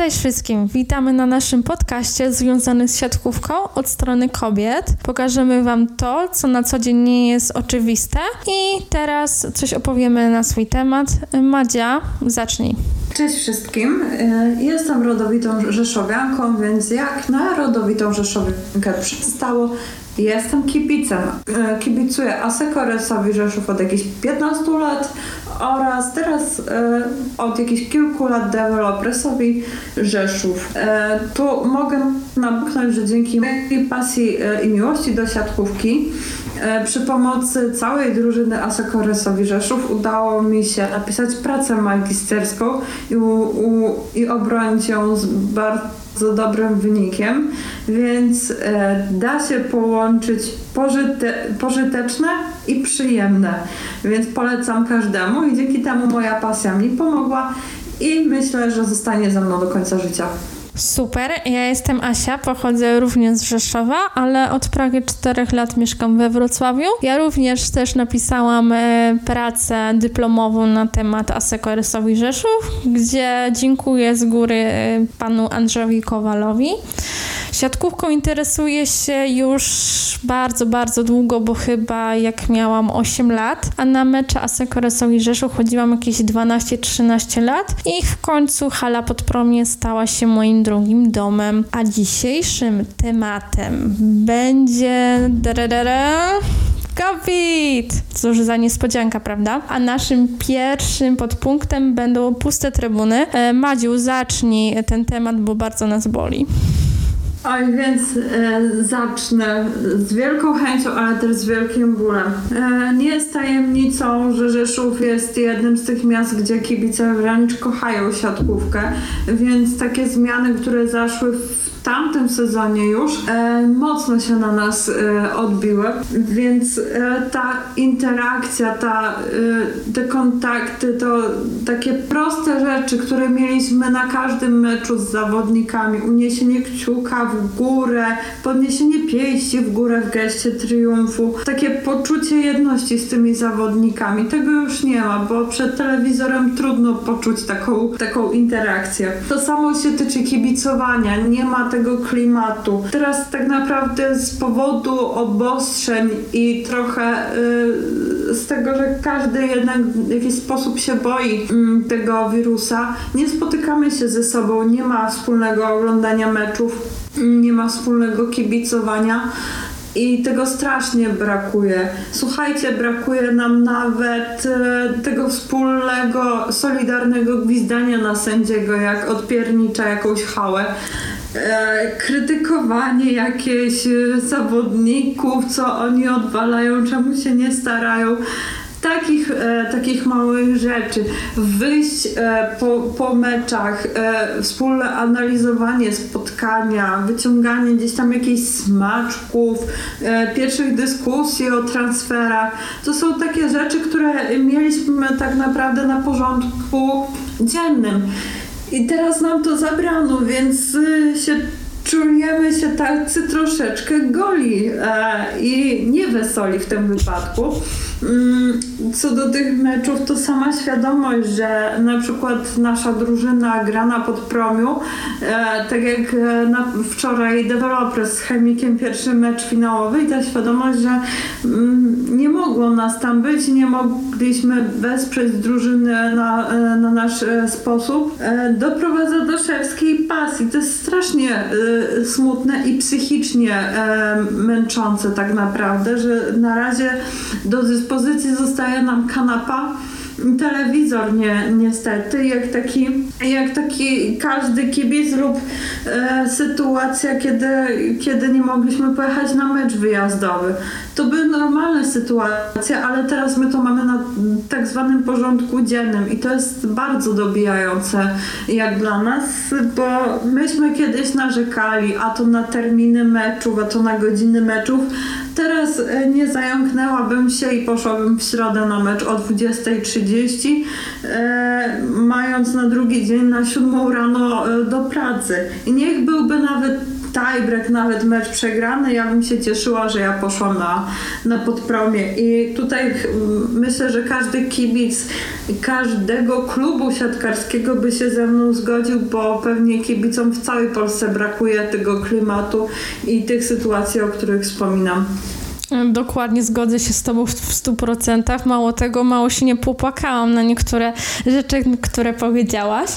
Cześć wszystkim, witamy na naszym podcaście związanym z siatkówką od strony kobiet. Pokażemy Wam to, co na co dzień nie jest oczywiste i teraz coś opowiemy na swój temat. Madzia, zacznij. Cześć wszystkim, e, jestem rodowitą rzeszowianką, więc jak na rodowitą rzeszowiankę przystało, jestem kibicem. E, kibicuję Asekoresowi Rzeszów od jakichś 15 lat oraz teraz e, od jakichś kilku lat dewelopresowi Rzeszów. Tu mogę namknąć, że dzięki mojej pasji i miłości do siatkówki przy pomocy całej drużyny Asekoresowi Rzeszów udało mi się napisać pracę magisterską i, u, i obronić ją z bardzo dobrym wynikiem, więc e, da się połączyć pożyte, pożyteczne i przyjemne. Więc polecam każdemu i dzięki temu moja pasja mi pomogła i myślę, że zostanie ze mną do końca życia. Super, ja jestem Asia, pochodzę również z Rzeszowa, ale od prawie 4 lat mieszkam we Wrocławiu. Ja również też napisałam e, pracę dyplomową na temat Asekorysowi Rzeszów, gdzie dziękuję z góry e, panu Andrzejowi Kowalowi. Siatkówką interesuję się już bardzo, bardzo długo, bo chyba jak miałam 8 lat, a na mecze Asekoresowi Rzeszów chodziłam jakieś 12-13 lat i w końcu hala pod promie stała się moim drugim domem. A dzisiejszym tematem będzie... COVID! Cóż za niespodzianka, prawda? A naszym pierwszym podpunktem będą puste trybuny. E, Madziu, zacznij ten temat, bo bardzo nas boli. Oj, więc e, zacznę z wielką chęcią, ale też z wielkim bólem. E, nie jest tajemnicą, że Rzeszów jest jednym z tych miast, gdzie kibice wręcz kochają siatkówkę, więc takie zmiany, które zaszły w tamtym sezonie już e, mocno się na nas e, odbiły, więc e, ta interakcja, ta, e, te kontakty, to takie proste rzeczy, które mieliśmy na każdym meczu z zawodnikami, uniesienie kciuka w górę, podniesienie pięści w górę w geście triumfu, takie poczucie jedności z tymi zawodnikami, tego już nie ma, bo przed telewizorem trudno poczuć taką, taką interakcję. To samo się tyczy kibicowania, nie ma tego klimatu. Teraz tak naprawdę z powodu obostrzeń i trochę y, z tego, że każdy jednak w jakiś sposób się boi y, tego wirusa, nie spotykamy się ze sobą, nie ma wspólnego oglądania meczów, nie ma wspólnego kibicowania. I tego strasznie brakuje. Słuchajcie, brakuje nam nawet e, tego wspólnego, solidarnego gwizdania na sędziego, jak odpiernicza jakąś hałę. E, krytykowanie jakieś e, zawodników, co oni odwalają, czemu się nie starają takich, e, takich małych rzeczy. Wyjść e, po, po meczach, e, wspólne analizowanie spotkania, wyciąganie gdzieś tam jakichś smaczków, e, pierwszych dyskusji o transferach. To są takie rzeczy, które mieliśmy tak naprawdę na porządku dziennym. I teraz nam to zabrano, więc y, się czujemy się tacy troszeczkę goli e, i niewesoli w tym wypadku. Co do tych meczów, to sama świadomość, że na przykład nasza drużyna gra na podpromiu, e, tak jak e, na, wczoraj Developers z Chemikiem pierwszy mecz finałowy i ta świadomość, że mm, nie mogło nas tam być, nie mogliśmy wesprzeć drużyny na, e, na nasz e, sposób, e, doprowadza do szewskiej pasji. To jest strasznie e, smutne i psychicznie męczące tak naprawdę, że na razie do dyspozycji dyspozycji zostaje nam kanapa telewizor nie, niestety, jak taki, jak taki każdy kibic lub e, sytuacja, kiedy, kiedy nie mogliśmy pojechać na mecz wyjazdowy. To były normalne sytuacje, ale teraz my to mamy na tak zwanym porządku dziennym i to jest bardzo dobijające jak dla nas, bo myśmy kiedyś narzekali, a to na terminy meczów, a to na godziny meczów. Teraz e, nie zająknęłabym się i poszłabym w środę na mecz o 20.30 30, e, mając na drugi dzień na 7 rano e, do pracy. I niech byłby nawet tiebreak, nawet mecz przegrany, ja bym się cieszyła, że ja poszłam na, na podpromie. I tutaj myślę, że każdy kibic każdego klubu siatkarskiego by się ze mną zgodził, bo pewnie kibicom w całej Polsce brakuje tego klimatu i tych sytuacji, o których wspominam. Dokładnie zgodzę się z Tobą w, w 100%. Mało tego, mało się nie popłakałam na niektóre rzeczy, które powiedziałaś.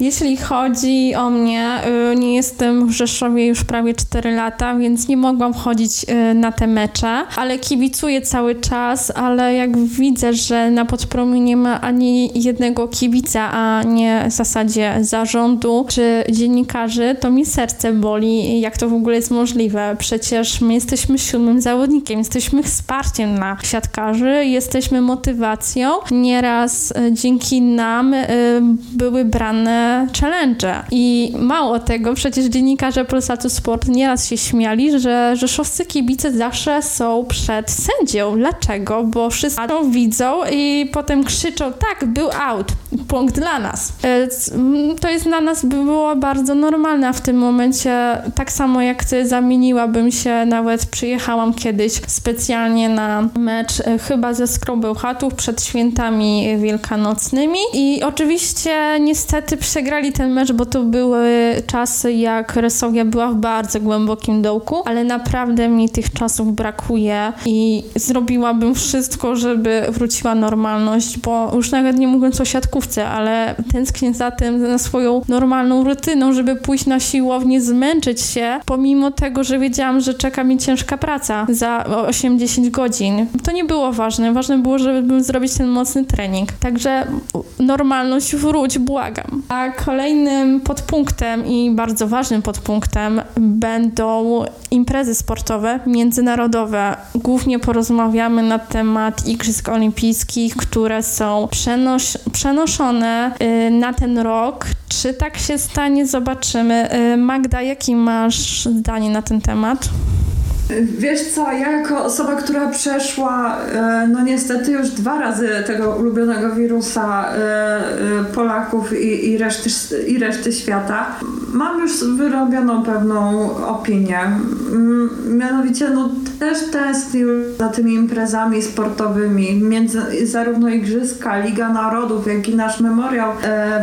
Jeśli chodzi o mnie, y, nie jestem w Rzeszowie już prawie 4 lata, więc nie mogłam wchodzić y, na te mecze, ale kibicuję cały czas, ale jak widzę, że na podpromiu nie ma ani jednego kibica, a nie w zasadzie zarządu czy dziennikarzy, to mi serce boli, jak to w ogóle jest możliwe. Przecież my jesteśmy siódmym zawodnikiem, jesteśmy wsparciem dla siatkarzy, jesteśmy motywacją. Nieraz y, dzięki nam były brane challenge. I mało tego, przecież dziennikarze Polsatu Sport nieraz się śmiali, że rzeszowscy kibice zawsze są przed sędzią. Dlaczego? Bo wszyscy widzą i potem krzyczą, tak, był out, punkt dla nas. E, to jest dla nas było bardzo normalne, w tym momencie tak samo jak ty zamieniłabym się, nawet przyjechałam kiedyś specjalnie na mecz e, chyba ze Skrobełchatów przed świętami wielkanocnymi. I oczywiście niestety przegrali ten mecz, bo to były czasy, jak Resowia była w bardzo głębokim dołku, ale naprawdę mi tych czasów brakuje i zrobiłabym wszystko, żeby wróciła normalność, bo już nawet nie mówiąc o siatkówce, ale tęsknię za tym, za swoją normalną rutyną, żeby pójść na siłownię, zmęczyć się, pomimo tego, że wiedziałam, że czeka mi ciężka praca. Za 8-10 godzin. To nie było ważne. Ważne było, żeby zrobić ten mocny trening. Także normalność wróć, błagam. A kolejnym podpunktem i bardzo ważnym podpunktem będą imprezy sportowe międzynarodowe. Głównie porozmawiamy na temat Igrzysk Olimpijskich, które są przenos przenoszone y, na ten rok. Czy tak się stanie? Zobaczymy. Y, Magda, jakie masz zdanie na ten temat? Wiesz co, ja jako osoba, która przeszła, e, no niestety już dwa razy tego ulubionego wirusa e, e, Polaków i, i, reszty, i reszty świata, mam już wyrobioną pewną opinię. Mm, mianowicie, no też tęsknię za tymi imprezami sportowymi, między, zarówno Igrzyska, Liga Narodów, jak i nasz memoriał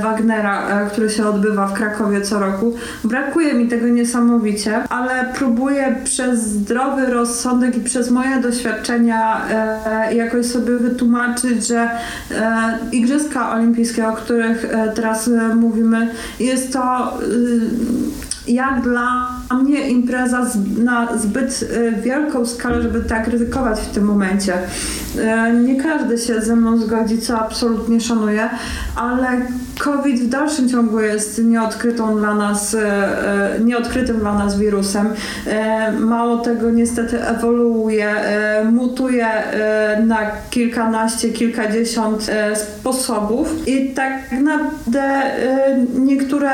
Wagnera, który się odbywa w Krakowie co roku. Brakuje mi tego niesamowicie, ale próbuję przez zdrowy rozsądek i przez moje doświadczenia e, jakoś sobie wytłumaczyć, że e, Igrzyska Olimpijskie, o których e, teraz e, mówimy, jest to y, jak dla mnie impreza na zbyt e, wielką skalę, żeby tak ryzykować w tym momencie. E, nie każdy się ze mną zgodzi, co absolutnie szanuję, ale COVID w dalszym ciągu jest nieodkrytą dla nas, e, nieodkrytym dla nas wirusem. Mało tego niestety ewoluuje, mutuje na kilkanaście, kilkadziesiąt sposobów i tak naprawdę niektóre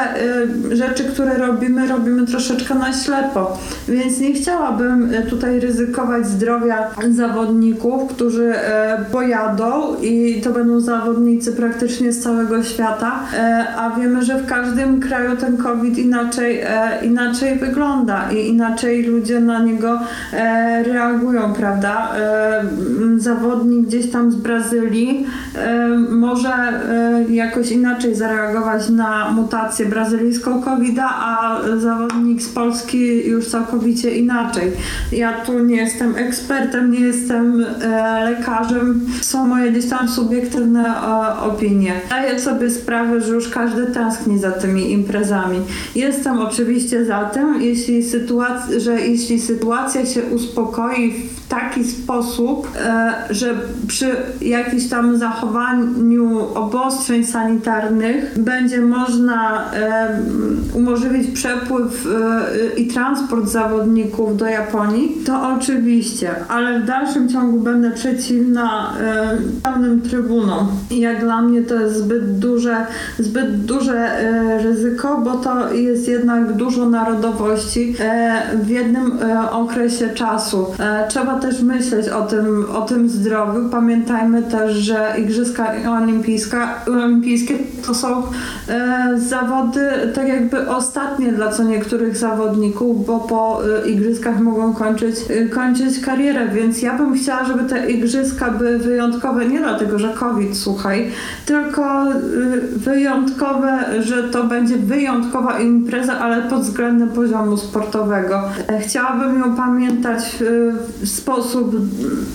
rzeczy, które robimy, robimy troszeczkę na ślepo, więc nie chciałabym e, tutaj ryzykować zdrowia zawodników, którzy e, pojadą i to będą zawodnicy praktycznie z całego świata, e, a wiemy, że w każdym kraju ten COVID inaczej, inaczej wygląda i inaczej ludzie na niego reagują, prawda? Zawodnik gdzieś tam z Brazylii może jakoś inaczej zareagować na mutację brazylijską COVID-a, a zawodnik z Polski Polski już całkowicie inaczej. Ja tu nie jestem ekspertem, nie jestem e, lekarzem, są moje gdzieś tam subiektywne e, opinie. Daję sobie sprawę, że już każdy tęskni za tymi imprezami. Jestem oczywiście za tym, jeśli sytuacja, że jeśli sytuacja się uspokoi w taki sposób, e, że przy jakimś tam zachowaniu obostrzeń sanitarnych będzie można e, umożliwić przepływ e, i transport zawodników do Japonii, to oczywiście, ale w dalszym ciągu będę przeciwna pełnym trybunom. Jak dla mnie to jest zbyt duże, zbyt duże ryzyko, bo to jest jednak dużo narodowości w jednym okresie czasu. Trzeba też myśleć o tym, o tym zdrowiu. Pamiętajmy też, że Igrzyska Olimpijskie, to są e, zawody tak jakby ostatnie dla co niektórych zawodników, bo po e, Igrzyskach mogą kończyć, e, kończyć karierę, więc ja bym chciała, żeby te Igrzyska były wyjątkowe, nie dlatego, że COVID, słuchaj, tylko e, wyjątkowe, że to będzie wyjątkowa impreza, ale pod względem poziomu sportowego. E, chciałabym ją pamiętać w, w sposób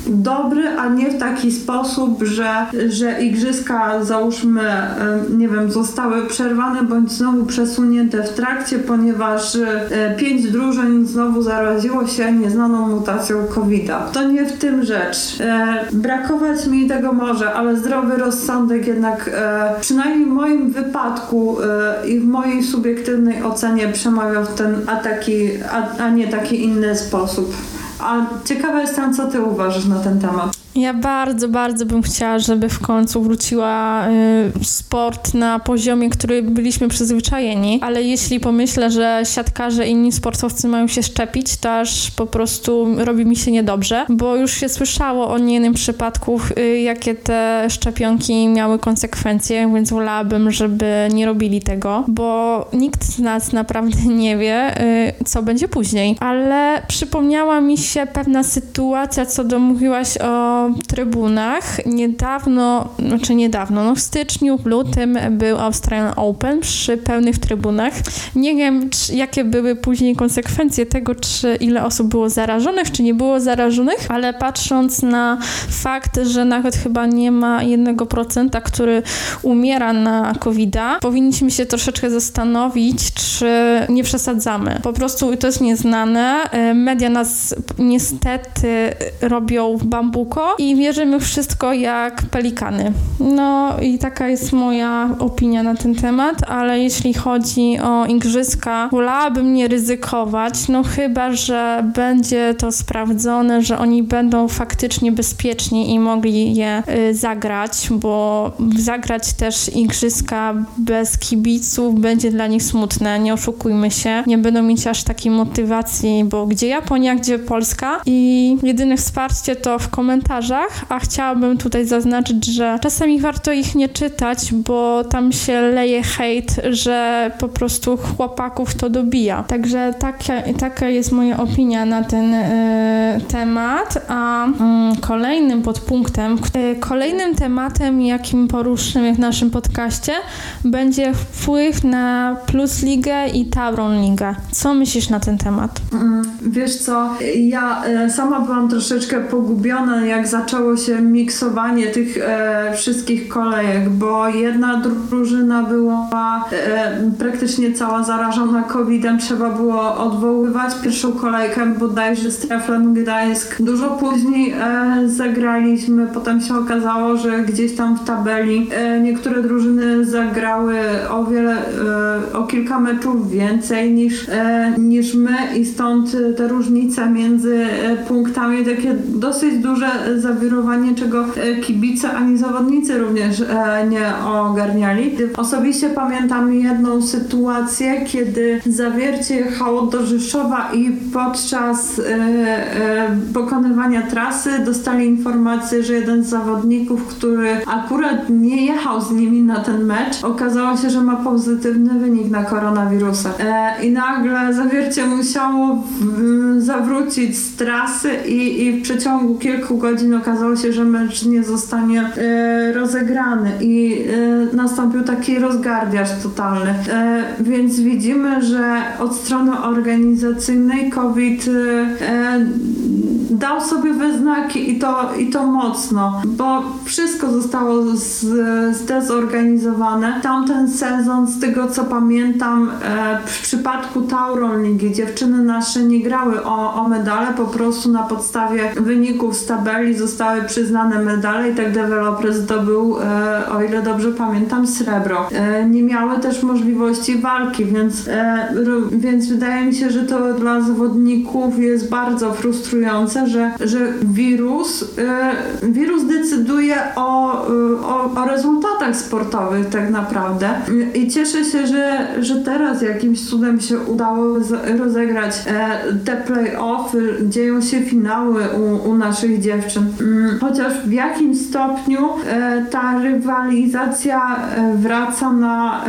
dobry, a nie w taki sposób, że, że igrzyska załóżmy, e, nie wiem, zostały przerwane bądź znowu przesunięte w trakcie, ponieważ e, pięć drużyn znowu zaraziło się nieznaną mutacją COVID-a. To nie w tym rzecz. E, brakować mi tego może, ale zdrowy rozsądek jednak przynajmniej w moim wypadku i w mojej subiektywnej ocenie przemawia w ten a taki, a, a nie taki inny sposób. A ciekawa jestem, co ty uważasz na ten temat. Ja bardzo, bardzo bym chciała, żeby w końcu wróciła y, sport na poziomie, który byliśmy przyzwyczajeni, ale jeśli pomyślę, że siatkarze i inni sportowcy mają się szczepić, to aż po prostu robi mi się niedobrze, bo już się słyszało o niejednym przypadku, y, jakie te szczepionki miały konsekwencje, więc wolałabym, żeby nie robili tego, bo nikt z nas naprawdę nie wie, y, co będzie później. Ale przypomniała mi się pewna sytuacja, co domówiłaś o trybunach. Niedawno, znaczy niedawno, no w styczniu, w lutym był Australian Open przy pełnych trybunach. Nie wiem, czy, jakie były później konsekwencje tego, czy ile osób było zarażonych, czy nie było zarażonych, ale patrząc na fakt, że nawet chyba nie ma jednego procenta, który umiera na covid powinniśmy się troszeczkę zastanowić, czy nie przesadzamy. Po prostu to jest nieznane. Media nas niestety robią bambuko i wierzymy wszystko jak pelikany. No i taka jest moja opinia na ten temat, ale jeśli chodzi o igrzyska, wolałabym nie ryzykować, no chyba, że będzie to sprawdzone, że oni będą faktycznie bezpieczni i mogli je y, zagrać, bo zagrać też igrzyska bez kibiców będzie dla nich smutne, nie oszukujmy się, nie będą mieć aż takiej motywacji, bo gdzie Japonia, gdzie Polska? I jedyne wsparcie to w komentarzach komentarzach, a chciałabym tutaj zaznaczyć, że czasami warto ich nie czytać, bo tam się leje hejt, że po prostu chłopaków to dobija. Także taka, taka jest moja opinia na ten y, temat. A y, kolejnym podpunktem, y, kolejnym tematem, jakim poruszymy w naszym podcaście, będzie wpływ na Plus Ligę i Tauron Ligę. Co myślisz na ten temat? Mm, wiesz co, ja e, sama byłam troszeczkę pogubiona, jak zaczęło się miksowanie tych e, wszystkich kolejek, bo jedna drużyna była e, praktycznie cała zarażona COVID-em, trzeba było odwoływać pierwszą kolejkę bodajże z Treflem Gdańsk. Dużo później e, zagraliśmy, potem się okazało, że gdzieś tam w tabeli e, niektóre drużyny zagrały o wiele, e, o kilka meczów więcej niż, e, niż my i stąd te różnice między punktami takie dosyć duże zawirowanie, czego e, kibice ani zawodnicy również e, nie ogarniali. Osobiście pamiętam jedną sytuację, kiedy zawiercie jechało do Rzeszowa i podczas e, pokonywania trasy dostali informację, że jeden z zawodników, który akurat nie jechał z nimi na ten mecz, okazało się, że ma pozytywny wynik na koronawirusa. I nagle zawiercie musiało zawrócić z trasy i, i w przeciągu kilku okazało się, że mecz nie zostanie e, rozegrany i e, nastąpił taki rozgardiaż totalny. E, więc widzimy, że od strony organizacyjnej COVID e, dał sobie we znaki i to, i to mocno, bo wszystko zostało z, zdezorganizowane. Tamten sezon, z tego co pamiętam, e, w przypadku Tauron Ligi dziewczyny nasze nie grały o, o medale, po prostu na podstawie wyników z tabeli zostały przyznane medale i tak deweloper zdobył, e, o ile dobrze pamiętam, srebro. E, nie miały też możliwości walki, więc, więc wydaje mi się, że to dla zawodników jest bardzo frustrujące że, że wirus, y, wirus decyduje o, y, o, o rezultatach sportowych tak naprawdę. I cieszę się, że, że teraz jakimś cudem się udało rozegrać e, te play-offy, dzieją się finały u, u naszych dziewczyn. Mm, chociaż w jakimś stopniu e, ta rywalizacja e, wraca na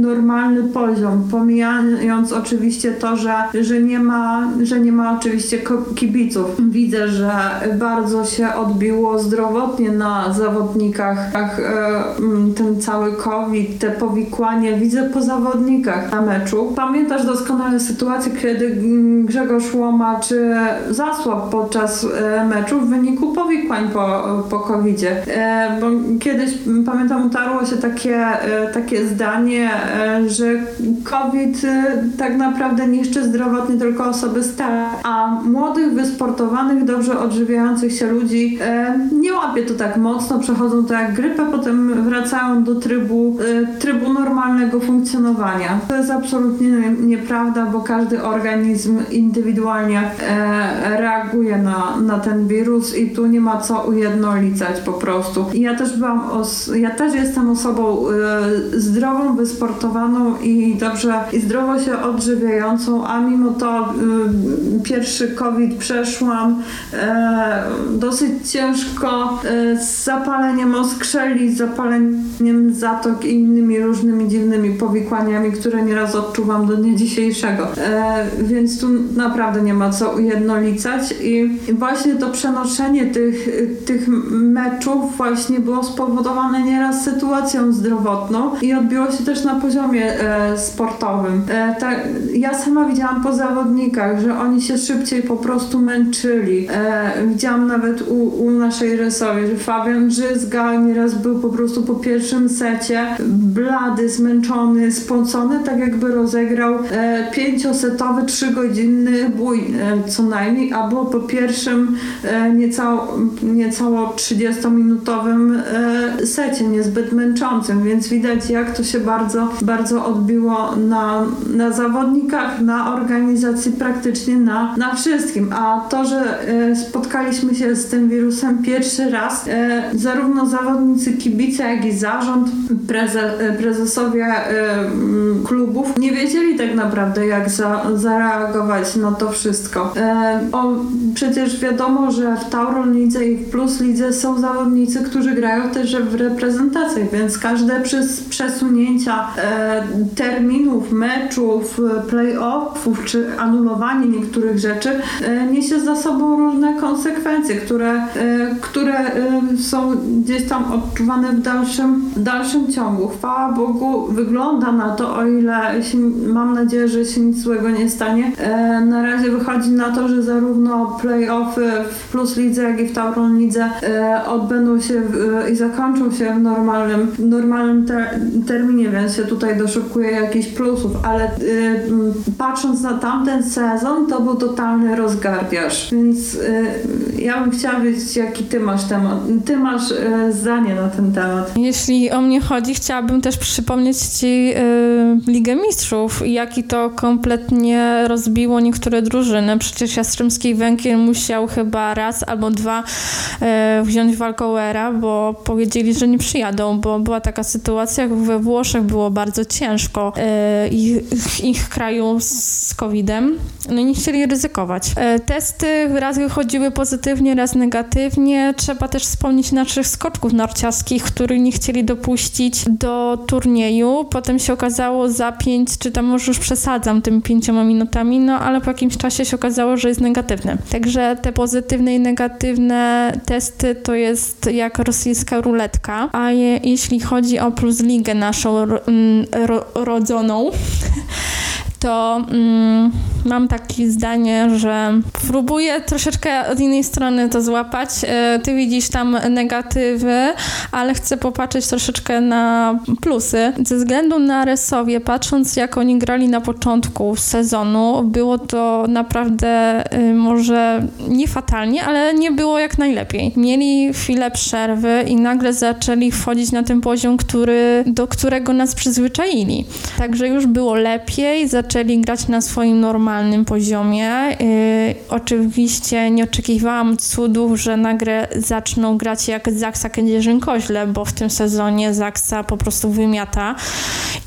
normalny poziom, pomijając oczywiście to, że, że, nie, ma, że nie ma oczywiście kibiców. Widzę, że bardzo się odbiło zdrowotnie na zawodnikach mm, ten cały COVID, te powikłania. Widzę po zawodnikach na meczu. Pamiętasz doskonale sytuację, kiedy Grzegorz Łoma czy podczas e, meczu w wyniku powikłań po, po COVID-zie. E, bo kiedyś, pamiętam, utarło się takie, e, takie zdanie, że COVID tak naprawdę niszczy zdrowotnie tylko osoby stare, a młodych, wysportowanych, dobrze odżywiających się ludzi nie łapie to tak mocno, przechodzą to jak grypę, potem wracają do trybu, trybu normalnego funkcjonowania. To jest absolutnie nieprawda, bo każdy organizm indywidualnie e, reaguje na, na ten wirus i tu nie ma co ujednolicać po prostu. Ja też byłam, ja też jestem osobą e, zdrową, wysportowaną i dobrze i zdrowo się odżywiającą, a mimo to e, pierwszy COVID przeszłam e, dosyć ciężko e, z zapaleniem oskrzeli, z zapaleniem zatok i innymi różnymi dziwnymi powikłaniami, które nieraz odczuwam do dnia dzisiejszego. E, więc tu naprawdę nie ma co ujednolicać i właśnie to przenoszenie tych, tych meczów właśnie było spowodowane nieraz sytuacją zdrowotną i odbiło się też na poziomie e, sportowym. E, ta, ja sama widziałam po zawodnikach, że oni się szybciej po prostu męczyli. E, widziałam nawet u, u naszej rysowej, że Fabian Żyzga nieraz był po prostu po pierwszym secie blady, zmęczony, spącony, tak jakby rozegrał e, pięciosetowy, trzygodzinny bój e, co najmniej, a było po pierwszym e, niecało, niecało 30-minutowym e, secie, niezbyt męczącym, więc widać jak to się bardzo, bardzo odbiło na, na zawodnikach, na organizacji, praktycznie na, na wszystkim. A to, że e, spotkaliśmy się z tym wirusem pierwszy raz, e, zarówno zawodnicy, kibice, jak i zarząd, preze, e, prezesowie klubów nie wiedzieli tak naprawdę, jak za, zareagować na to wszystko. O, przecież wiadomo, że w Tauron Lidze i w Plus Lidze są zawodnicy, którzy grają też w reprezentacjach, więc każde przez przesunięcia terminów, meczów, playoffów czy anulowanie niektórych rzeczy niesie za sobą różne konsekwencje, które, e, które e, są gdzieś tam odczuwane w dalszym, w dalszym ciągu. Chwała Bogu, wygląda na to, o ile się, mam nadzieję, że się nic złego nie stanie. E, na razie wychodzi na to, że zarówno play-offy w Plus Lidze, jak i w Tauron Lidze odbędą się w, i zakończą się w normalnym, normalnym ter, terminie, więc się tutaj doszukuję jakichś plusów, ale patrząc na tamten sezon, to był totalny rozgardiaż, więc e, ja bym chciała wiedzieć, jaki ty masz temat, ty masz e, zdanie na ten temat. Jeśli o mnie chodzi, chciałabym też przypomnieć ci Ligę Mistrzów i jaki to kompletnie rozbiło niektóre drużyny. Przecież Jastrzębski Węgiel musiał chyba raz albo dwa e, wziąć walkołera, bo powiedzieli, że nie przyjadą, bo była taka sytuacja, jak we Włoszech było bardzo ciężko e, ich, ich kraju z COVID-em. No i nie chcieli ryzykować. E, raz wychodziły pozytywnie, raz negatywnie. Trzeba też wspomnieć naszych skoczków narciarskich, których nie chcieli dopuścić do turnieju. Potem się okazało za pięć, czy tam może już przesadzam tym pięcioma minutami, no ale po jakimś czasie się okazało, że jest negatywny. Także te pozytywne i negatywne testy to jest jak rosyjska ruletka, a je, jeśli chodzi o Plus Ligę naszą ro, rodzoną, to mm, mam takie zdanie, że próbuję troszeczkę od innej strony to złapać. E, ty widzisz tam negatywy, ale chcę popatrzeć troszeczkę na plusy. Ze względu na Resowie, patrząc jak oni grali na początku sezonu, było to naprawdę y, może nie fatalnie, ale nie było jak najlepiej. Mieli chwilę przerwy i nagle zaczęli wchodzić na ten poziom, który, do którego nas przyzwyczaili. Także już było lepiej, zaczęli grać na swoim normalnym poziomie. Yy, oczywiście nie oczekiwałam cudów, że nagle zaczną grać jak Zaksa Kędzierzyn-Koźle, bo w tym sezonie Zaksa po prostu wymiata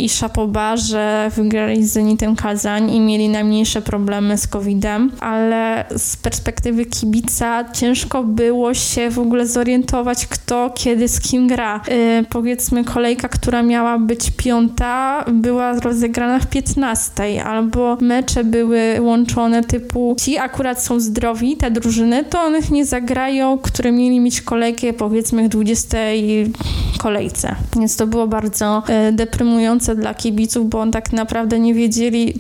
i szapoba, że wygrali z Zenitem Kazań i mieli najmniejsze problemy z COVID-em, ale z perspektywy kibica ciężko było się w ogóle zorientować, kto kiedy z kim gra. Yy, powiedzmy kolejka, która miała być piąta, była rozegrana w 15, albo mecze były łączone typu ci akurat są zdrowi, te drużyny, to one nie zagrają, które mieli mieć kolejkę powiedzmy w 20 kolejce. Więc to było bardzo e, deprymujące dla kibiców, bo on tak naprawdę nie wiedzieli,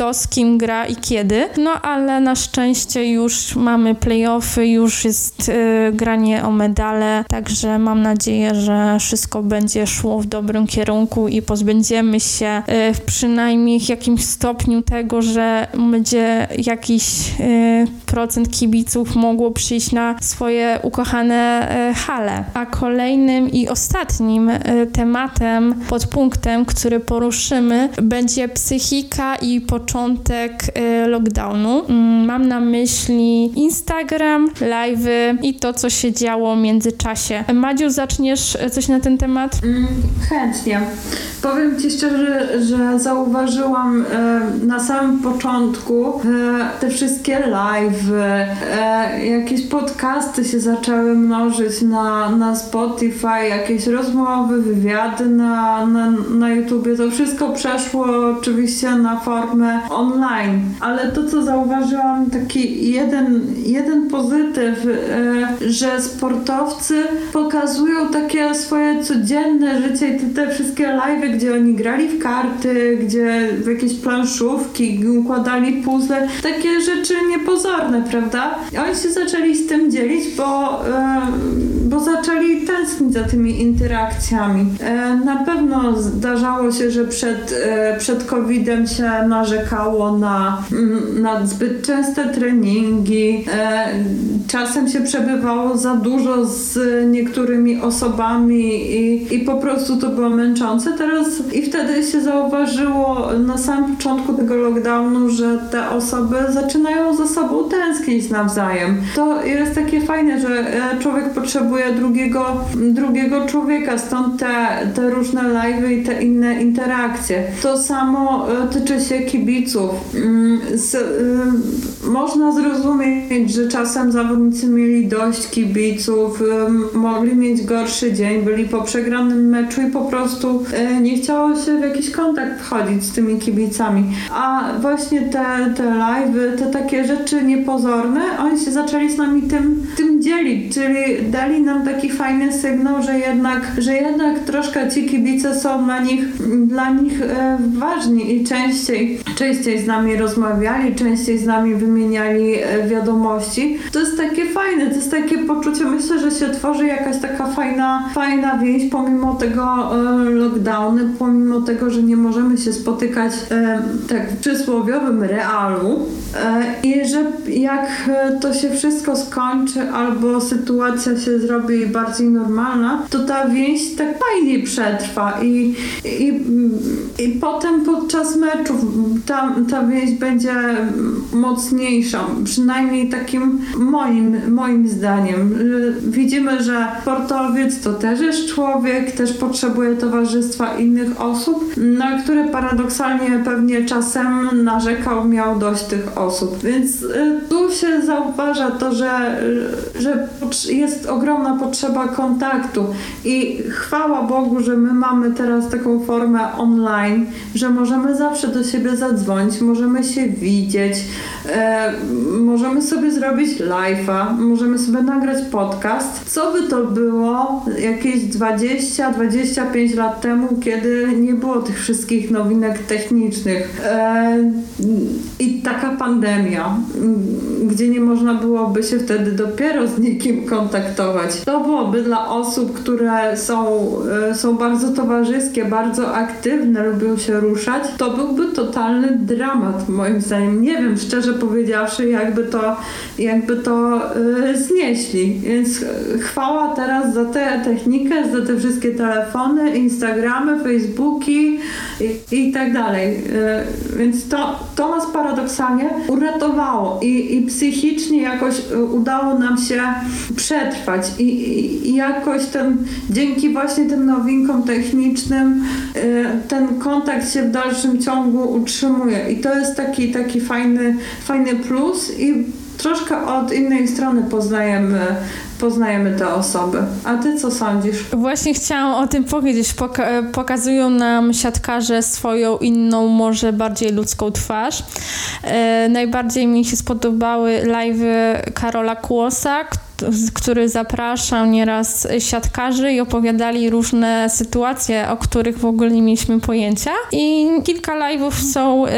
kto z kim gra i kiedy. No ale na szczęście już mamy playoffy, już jest y, granie o medale, także mam nadzieję, że wszystko będzie szło w dobrym kierunku i pozbędziemy się y, przynajmniej w jakimś stopniu tego, że będzie jakiś y, procent kibiców mogło przyjść na swoje ukochane hale. A kolejnym i ostatnim tematem, podpunktem, który poruszymy, będzie psychika i początek y, lockdownu. Mm, mam na myśli Instagram, live'y i to, co się działo w międzyczasie. Madziu, zaczniesz coś na ten temat? Mm, chętnie. Powiem Ci szczerze, że zauważyłam e, na samym początku te wszystkie live, jakieś podcasty się zaczęły mnożyć na, na Spotify, jakieś rozmowy, wywiady na, na, na YouTubie. To wszystko przeszło oczywiście na formę online, ale to co zauważyłam, taki jeden, jeden pozytyw, e, że sportowcy pokazują takie swoje codzienne życie i te, wszystkie live, gdzie oni grali w karty, gdzie w jakieś planszówki, układali puzzle, takie rzeczy niepozorne, prawda? I oni się zaczęli z tym dzielić, bo, e, bo zaczęli tęsknić za tymi interakcjami. E, na pewno zdarzało się, że przed, przed COVID-em się narzekało na, na zbyt częste treningi. E, czasem się przebywało za dużo z niektórymi osobami i, i po prostu to było męczące. Teraz i wtedy się zauważyło na samym początku tego lockdownu, że te osoby zaczynają ze sobą tęsknić nawzajem. To jest takie fajne, że e, człowiek potrzebuje drugiego, drugiego człowieka, stąd te, te różne live'y i te inne interakcje. To samo e, tyczy się kibiców. Mm, y, można zrozumieć, że czasem zawodnicy mieli dość kibiców, y, mogli mieć gorszy dzień, byli po przegranym meczu i po prostu nie chciało się w jakiś kontakt wchodzić z tymi kibicami. A właśnie te, te live'y, te takie rzeczy niepozorne, oni się zaczęli z nami tym, tym dzielić, czyli dali nam taki fajny sygnał, że jednak, że jednak troszkę ci kibice są dla nich, dla nich ważni i częściej, częściej z nami rozmawiali, częściej z nami wymieniali e, wiadomości. To jest takie fajne, to jest takie poczucie, myślę, że się tworzy jakaś taka fajna, fajna więź pomimo tego e, lockdownu, pomimo tego, że nie możemy się spotykać e, tak w przysłowiowym realu i że jak to się wszystko skończy albo sytuacja się zrobi bardziej normalna, to ta więź tak fajnie przetrwa i, i, i potem podczas meczów ta ta, więź będzie mocniejsza, przynajmniej takim moim, moim zdaniem. Widzimy, że sportowiec to też jest człowiek, też potrzebuje towarzystwa innych osób, na które paradoksalnie pewnie czasem narzekał, miał dość tych osób. Więc y, tu się zauważa to, że, że jest ogromna potrzeba kontaktu i chwała Bogu, że my mamy teraz taką formę online, że możemy zawsze do siebie zadzwonić zadzwonić, możemy się widzieć, e, możemy sobie zrobić live'a, możemy sobie nagrać podcast. Co by to było jakieś 20-25 lat temu, kiedy nie było tych wszystkich nowinek technicznych e, i taka pandemia, gdzie nie można byłoby się wtedy dopiero z nikim kontaktować. To byłoby dla osób, które są, e, są bardzo towarzyskie, bardzo aktywne, lubią się ruszać, to byłby totalny dramat moim zdaniem. Nie wiem, szczerze powiedziawszy, jakby to, jakby to y, znieśli. Więc chwała teraz za tę technikę, za te wszystkie telefony, Instagramy, Facebooki i, i tak dalej. Y, więc to, to nas paradoksalnie uratowało i, i psychicznie jakoś y, udało nam się przetrwać i, i, i jakoś ten, dzięki właśnie tym nowinkom technicznym y, ten kontakt się w dalszym ciągu utrzymuje i to jest taki, taki fajny, fajny plus i troszkę od innej strony poznajemy, poznajemy te osoby. A ty co sądzisz? Właśnie chciałam o tym powiedzieć. Poka pokazują nam siatkarze swoją inną, może bardziej ludzką twarz. E, najbardziej mi się spodobały live Karola Kłosa, który zapraszał nieraz siatkarzy i opowiadali różne sytuacje, o których w ogóle nie mieliśmy pojęcia. I kilka live'ów są y,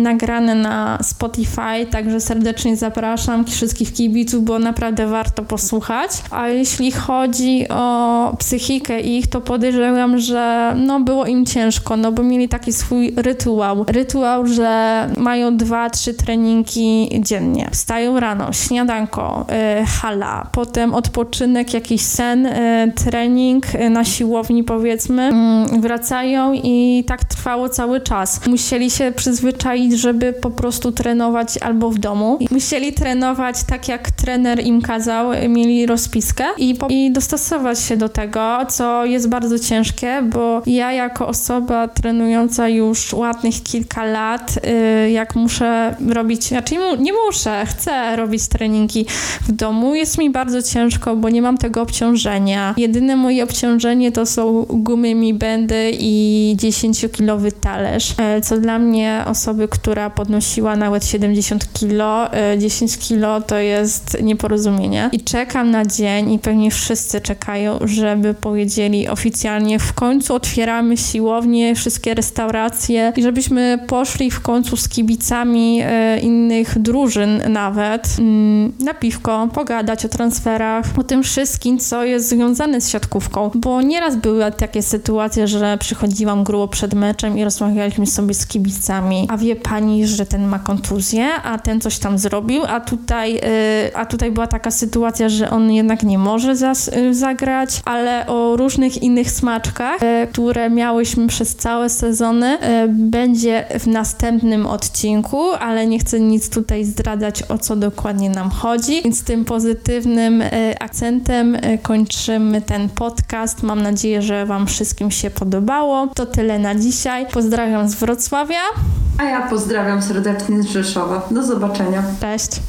nagrane na Spotify, także serdecznie zapraszam wszystkich kibiców, bo naprawdę warto posłuchać. A jeśli chodzi o psychikę ich, to podejrzewam, że no było im ciężko, no bo mieli taki swój rytuał. Rytuał, że mają dwa, trzy treningi dziennie. Wstają rano, śniadanko, y, hala, potem odpoczynek, jakiś sen, y, trening y, na siłowni powiedzmy, mm, wracają i tak trwało cały czas. Musieli się przyzwyczaić, żeby po prostu trenować albo w domu. Musieli trenować tak, jak trener im kazał, mieli rozpiskę i, i dostosować się do tego, co jest bardzo ciężkie, bo ja jako osoba trenująca już ładnych kilka lat, jak muszę robić, znaczy nie muszę, chcę robić treningi w domu, jest mi bardzo ciężko, bo nie mam tego obciążenia. Jedyne moje obciążenie to są gumy mi będy i 10-kilowy talerz, e, co dla mnie osoby, która podnosiła nawet 70 kilo, 10 kilo to jest nieporozumienie. I czekam na dzień i pewnie wszyscy czekają, żeby powiedzieli oficjalnie w końcu otwieramy siłownie, wszystkie restauracje i żebyśmy poszli w końcu z kibicami e, innych drużyn nawet mm, na piwko, pogadać o transferach, o tym wszystkim, co jest związane z siatkówką, bo nieraz były takie sytuacje, że przychodziłam grubo przed meczem i rozmawialiśmy sobie z kibicami, a wie pani, że ten ma kontuzję, a ten coś tam zrobił, a tutaj, yy, a tutaj była taka sytuacja, że on jednak nie może zas, yy, zagrać, ale o różnych innych smaczkach, yy, które miałyśmy przez całe sezony, będzie w następnym odcinku, ale nie chcę nic tutaj zdradzać, o co dokładnie nam chodzi, więc tym pozytywnym akcentem kończymy ten podcast. Mam nadzieję, że Wam wszystkim się podobało. To tyle na dzisiaj. Pozdrawiam z Wrocławia. A ja pozdrawiam serdecznie z Rzeszowa. Do zobaczenia. Cześć.